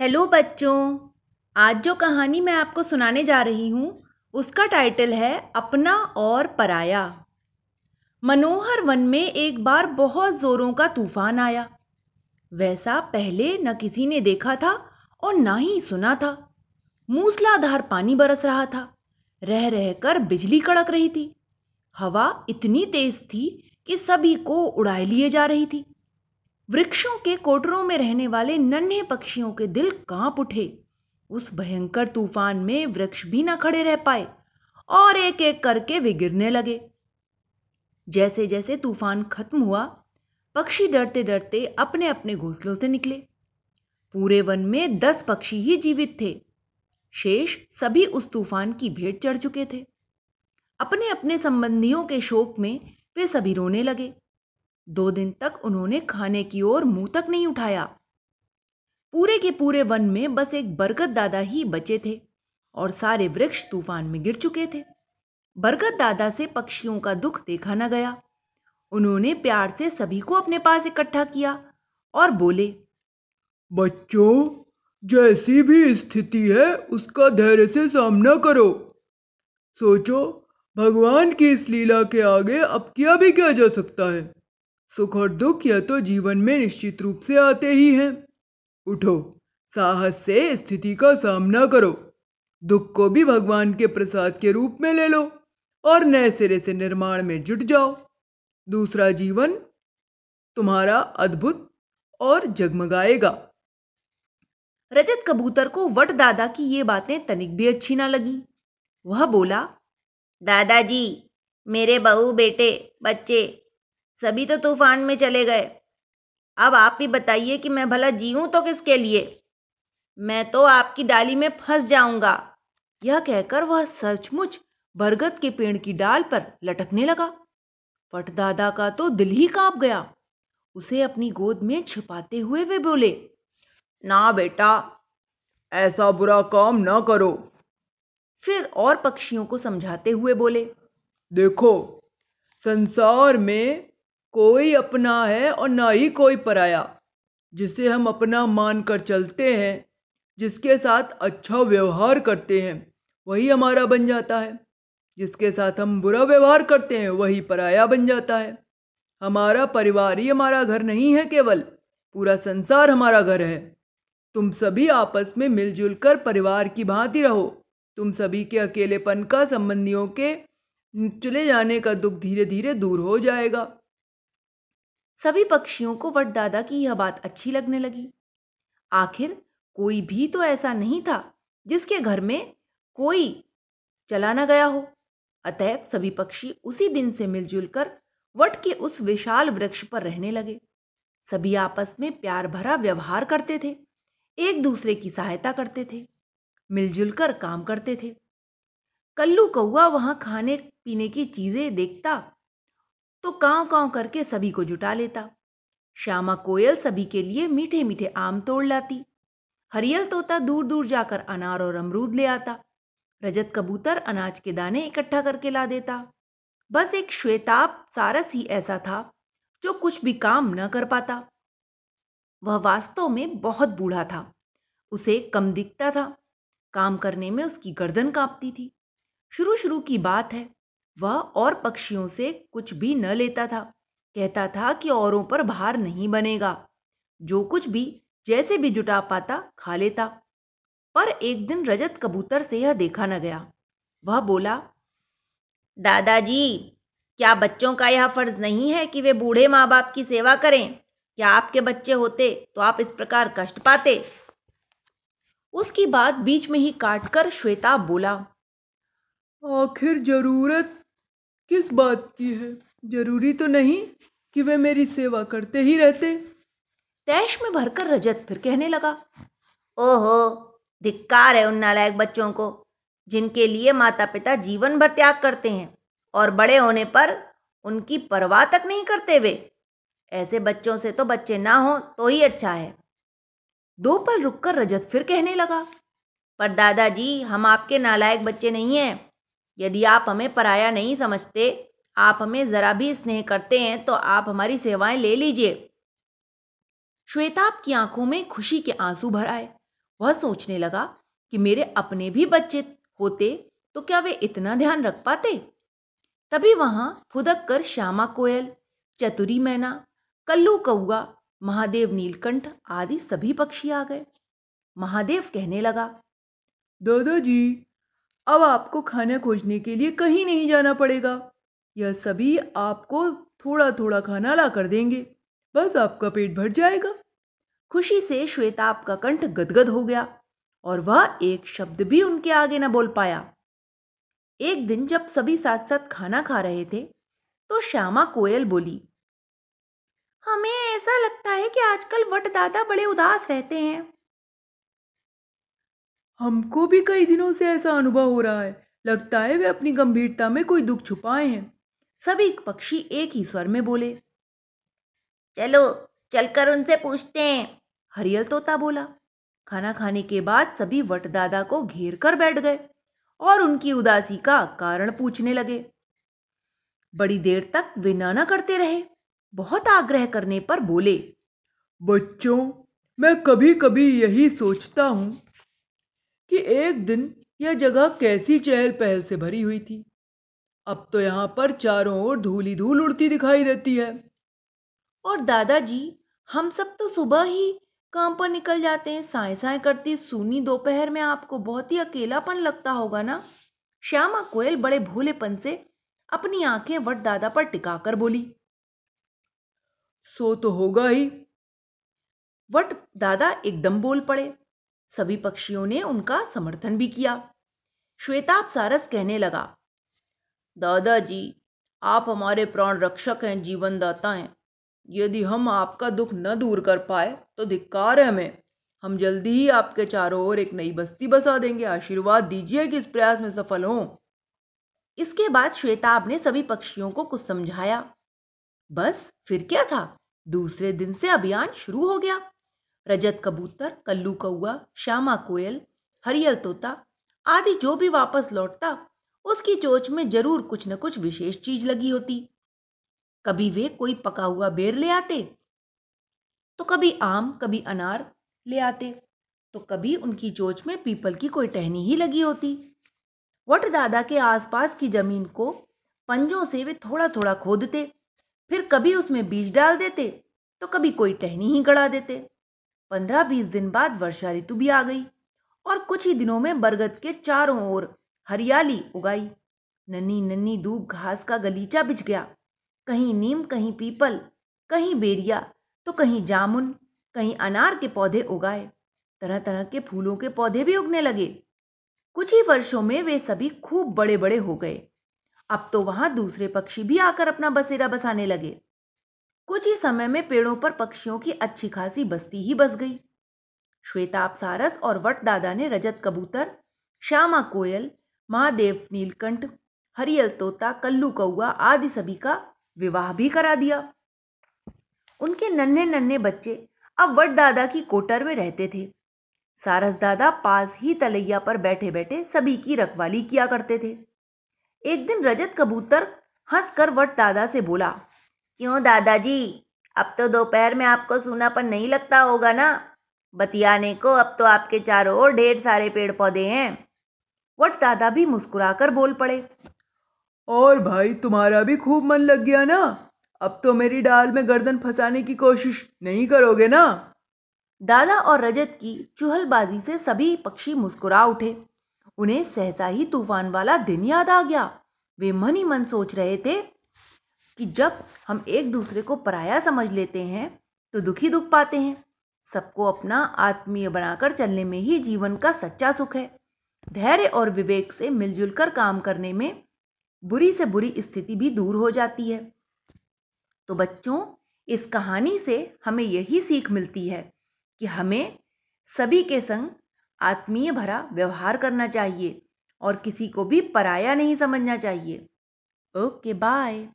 Hello बच्चों, आज जो कहानी मैं आपको सुनाने जा रही हूँ, उसका टाइटल है अपना और पराया। मनोहर वन में एक बार बहुत जोरों का तूफ़ान आया। वैसा पहले न किसी ने देखा था और ना ही सुना था। मूसलाधार पानी बरस रहा था, रह रहकर बिजली कड़क रही थी। हवा इतनी तेज थी कि सभी को उड़ाए लिए जा रही थी। वृक्षों के कोटरों में रहने वाले नन्हे पक्षियों के दिल काँप उठे। उस भयंकर तूफ़ान में वृक्ष भी न खड़े रह पाए और एक एक करके वे गिरने लगे। जैसे जैसे तूफ़ान खत्म हुआ, पक्षी डरते डरते अपने अपने घोंसलों से निकले। पूरे वन में दस पक्षी ही जीवित थे। शेष सभी उस तूफ़ान की भेंट चढ़ चुके थे। अपने अपने संबंधियों के शोक में वे सभी रोने लगे। दो दिन तक उन्होंने खाने की ओर मुँह तक नहीं उठाया। पूरे के पूरे वन में बस एक बरगद दादा ही बचे थे और सारे वृक्ष तूफ़ान में गिर चुके थे। बरगद दादा से पक्षियों का दुख देखा न गया। उन्होंने प्यार से सभी को अपने पास इकट्ठा किया और बोले, बच्चों, जैसी भी स्थिति है, उसका धैर्य से सामना करो। सोचो, भगवान की इस लीला के आगे अब क्या भी किया जा सकता है? सुख और दुख यह तो जीवन में निश्चित रूप से आते ही हैं। उठो, साहस से स्थिति का सामना करो। दुख को भी भगवान के प्रसाद के रूप में ले लो और नए सिरे से निर्माण में जुट जाओ। दूसरा जीवन तुम्हारा अद्भुत और जगमगाएगा। रजत कबूतर को वट दादा की ये बातें तनिक भी अच्छी ना लगी। वह बोला, दादाजी, मेरे बहू बेटे, बच्चे सभी तो तूफ़ान में चले गए। अब आप ही बताइए कि मैं भला जीऊं तो किसके लिए? मैं तो आपकी डाली में फंस जाऊँगा। यह कहकर वह सचमुच बरगद के पेड़ की डाल पर लटकने लगा। फटदादा का तो दिल ही काँप गया। उसे अपनी गोद में छिपाते हुए वे बोले, ना बेटा, ऐसा बुरा काम ना करो। फिर और पक्षियों को समझाते हुए बोले, देखो, संसार में कोई अपना है और ना ही कोई पराया, जिसे हम अपना मानकर चलते हैं, जिसके साथ अच्छा व्यवहार करते हैं, वही हमारा बन जाता है। जिसके साथ हम बुरा व्यवहार करते हैं, वही पराया बन जाता है। हमारा परिवार ही हमारा घर नहीं है केवल, पूरा संसार हमारा घर है। तुम सभी आपस में मिलजुल कर परिवार की भांति रहो। तुम सभी के अकेलेपन का संबंधियों के चले जाने का दुख धीरे धीरे दूर हो जाएगा। सभी पक्षियों को वट दादा की यह बात अच्छी लगने लगी। आखिर कोई भी तो ऐसा नहीं था जिसके घर में कोई चला न गया हो। अतएव सभी पक्षी उसी दिन से मिलजुल कर वट के उस विशाल वृक्ष पर रहने लगे। सभी आपस में प्यार भरा व्यवहार करते थे, एक दूसरे की सहायता करते थे, मिलजुल कर काम करते थे। कल्लू कौआ वहाँ खाने पीने की चीज़ें देखता तो कांव कांव करके सभी को जुटा लेता। श्यामा कोयल सभी के लिए मीठे मीठे आम तोड़ लाती। हरियल तोता दूर दूर जाकर अनार और अमरूद ले आता। रजत कबूतर अनाज के दाने इकट्ठा करके ला देता। बस एक श्वेताब सारस ही ऐसा था, जो कुछ भी काम न कर पाता। वह वास्तव में बहुत बूढ़ा था। उसे कम दिखता था। काम करने में उसकी गर्दन कांपती थी। शुरू शुरू की बात है वह और पक्षियों से कुछ भी न लेता था। कहता था कि औरों पर भार नहीं बनेगा। जो कुछ भी जैसे भी जुटा पाता, खा लेता। पर एक दिन रजत कबूतर से यह देखा न गया। वह बोला, दादाजी, क्या बच्चों का यह फ़र्ज़ नहीं है कि वे बूढ़े माँ बाप की सेवा करें? क्या आपके बच्चे होते तो आप इस प्रकार कष्ट पाते? उसकी बात बीच में ही काटकर श्वेता बोला, आखिर ज़रूरत किस बात की है? ज़रूरी तो नहीं कि वे मेरी सेवा करते ही रहते। तैश में भरकर रजत फिर कहने लगा, ओहो, धिक्कार है उन नालायक बच्चों को, जिनके लिए माता पिता जीवन भर त्याग करते हैं और बड़े होने पर उनकी परवाह तक नहीं करते वे। ऐसे बच्चों से तो बच्चे ना हो तो ही अच्छा है। दो पल रुककर रजत फिर कहने लगा, पर दादाजी, हम आपके नालायक बच्चे नहीं हैं। यदि आप हमें पराया नहीं समझते, आप हमें जरा भी स्नेह करते हैं तो आप हमारी सेवाएँ ले लीजिए। श्वेताब की आँखों में खुशी के आँसू भर आए। वह सोचने लगा कि मेरे अपने भी बच्चे होते तो क्या वे इतना ध्यान रख पाते? तभी वहाँ फुदक कर श्यामा कोयल, चतुरी मैना, कल्लू कौआ महादेव नीलकंठ आदि सभी पक्षी आ गए। महादेव कहने लगा, दादाजी अब आपको खाना खोजने के लिए कहीं नहीं जाना पड़ेगा। यह सभी आपको थोड़ा थोड़ा खाना ला कर देंगे। बस आपका पेट भर जाएगा। खुशी से श्वेताब का कंठ गदगद हो गया और वह एक शब्द भी उनके आगे न बोल पाया। एक दिन जब सभी साथ साथ खाना खा रहे थे तो श्यामा कोयल बोली, हमें ऐसा लगता है कि आजकल वट दादा बड़े उदास रहते हैं। हमको भी कई दिनों से ऐसा अनुभव हो रहा है। लगता है वे अपनी गंभीरता में कोई दुख छुपाए हैं। सभी पक्षी एक ही स्वर में बोले। चलो चलकर उनसे पूछते हैं। हरियल तोता बोला। खाना खाने के बाद सभी वटदादा को घेर कर बैठ गए और उनकी उदासी का कारण पूछने लगे। बड़ी देर तक वे नाना करते रहे बहुत आग्रह करने पर बोले बच्चों मैं कभी कभी यही सोचता हूँ कि एक दिन यह जगह कैसी चहल पहल से भरी हुई थी। अब तो यहाँ पर चारों ओर धूल ही धूल उड़ती दिखाई देती है। और दादाजी हम सब तो सुबह ही काम पर निकल जाते हैं साए साए करती सूनी दोपहर में आपको बहुत ही अकेलापन लगता होगा ना? श्यामा कोयल बड़े भोलेपन से अपनी आँखें वट दादा पर टिकाकर बोली। सो तो होगा ही। वट दादा एकदम बोल पड़े। सभी पक्षियों ने उनका समर्थन भी किया। श्वेताब सारस कहने लगा, दादाजी, आप हमारे प्राण रक्षक हैं जीवन दाता हैं। यदि हम आपका दुख न दूर कर पाए तो धिक्कार है हमें। हम जल्दी ही आपके चारों ओर एक नई बस्ती बसा देंगे। आशीर्वाद दीजिए कि इस प्रयास में सफल हो। इसके बाद श्वेताब ने सभी पक्षियों को कुछ समझाया। बस फिर क्या था? दूसरे दिन से अभियान शुरू हो गया। रजत कबूतर, कल्लू कौआ श्यामा कोयल, हरियल तोता आदि जो भी वापस लौटता, उसकी चोच में ज़रूर कुछ न कुछ विशेष चीज़ लगी होती। कभी वे कोई पका हुआ बेर ले आते तो कभी आम, कभी अनार ले आते तो कभी उनकी चोच में पीपल की कोई टहनी ही लगी होती। वट दादा के आसपास की ज़मीन को पंजों से वे थोड़ा थोड़ा खोदते, फिर कभी उसमें बीज डाल देते तो कभी कोई टहनी ही गड़ा देते। पंद्रह बीस दिन बाद वर्षा ऋतु भी आ गई और कुछ ही दिनों में बरगद के चारों ओर हरियाली उगाई। नन्ही नन्ही दूब घास का गलीचा बिछ गया। कहीं नीम, कहीं पीपल, कहीं बेरिया तो कहीं जामुन, कहीं अनार के पौधे उगाए। तरह तरह के फूलों के पौधे भी उगने लगे। कुछ ही वर्षों में वे सभी खूब बड़े बड़े हो गए। अब तो वहाँ दूसरे पक्षी भी आकर अपना बसेरा बसाने लगे। कुछ ही समय में पेड़ों पर पक्षियों की अच्छी खासी बस्ती ही बस गई। श्वेताब सारस और वट दादा ने रजत कबूतर, श्यामा कोयल, महादेव नीलकंठ, हरियल तोता, कल्लू कौआ आदि सभी का विवाह भी करा दिया। उनके नन्हे नन्हे बच्चे अब वट दादा की कोटर में रहते थे। सारस दादा पास ही तलैया पर बैठे बैठे सभी की रखवाली किया करते थे। एक दिन रजत कबूतर हंसकर वट दादा से बोला क्यों दादाजी? अब तो दोपहर में आपको सूनापन नहीं लगता होगा ना? बतियाने को अब तो आपके चारों ओर ढेर सारे पेड़ पौधे हैं। वट दादा भी मुस्कुराकर बोल पड़े। और भाई तुम्हारा भी खूब मन लग गया ना? अब तो मेरी डाल में गर्दन फंसाने की कोशिश नहीं करोगे ना? दादा और रजत की चूहलबाजी से सभी पक्षी मुस्कुरा उठे। उन्हें सहसा ही तूफ़ान वाला दिन याद आ गया। वे मन ही मन सोच रहे थे कि जब हम एक दूसरे को पराया समझ लेते हैं तो दुखी दुख पाते हैं। सबको अपना आत्मीय बनाकर चलने में ही जीवन का सच्चा सुख है। धैर्य और विवेक से मिलजुल कर काम करने में बुरी से बुरी स्थिति भी दूर हो जाती है। तो बच्चों, इस कहानी से हमें यही सीख मिलती है कि हमें सभी के संग आत्मीय भरा व्यवहार करना चाहिए और किसी को भी पराया नहीं समझना चाहिए। Okay, bye.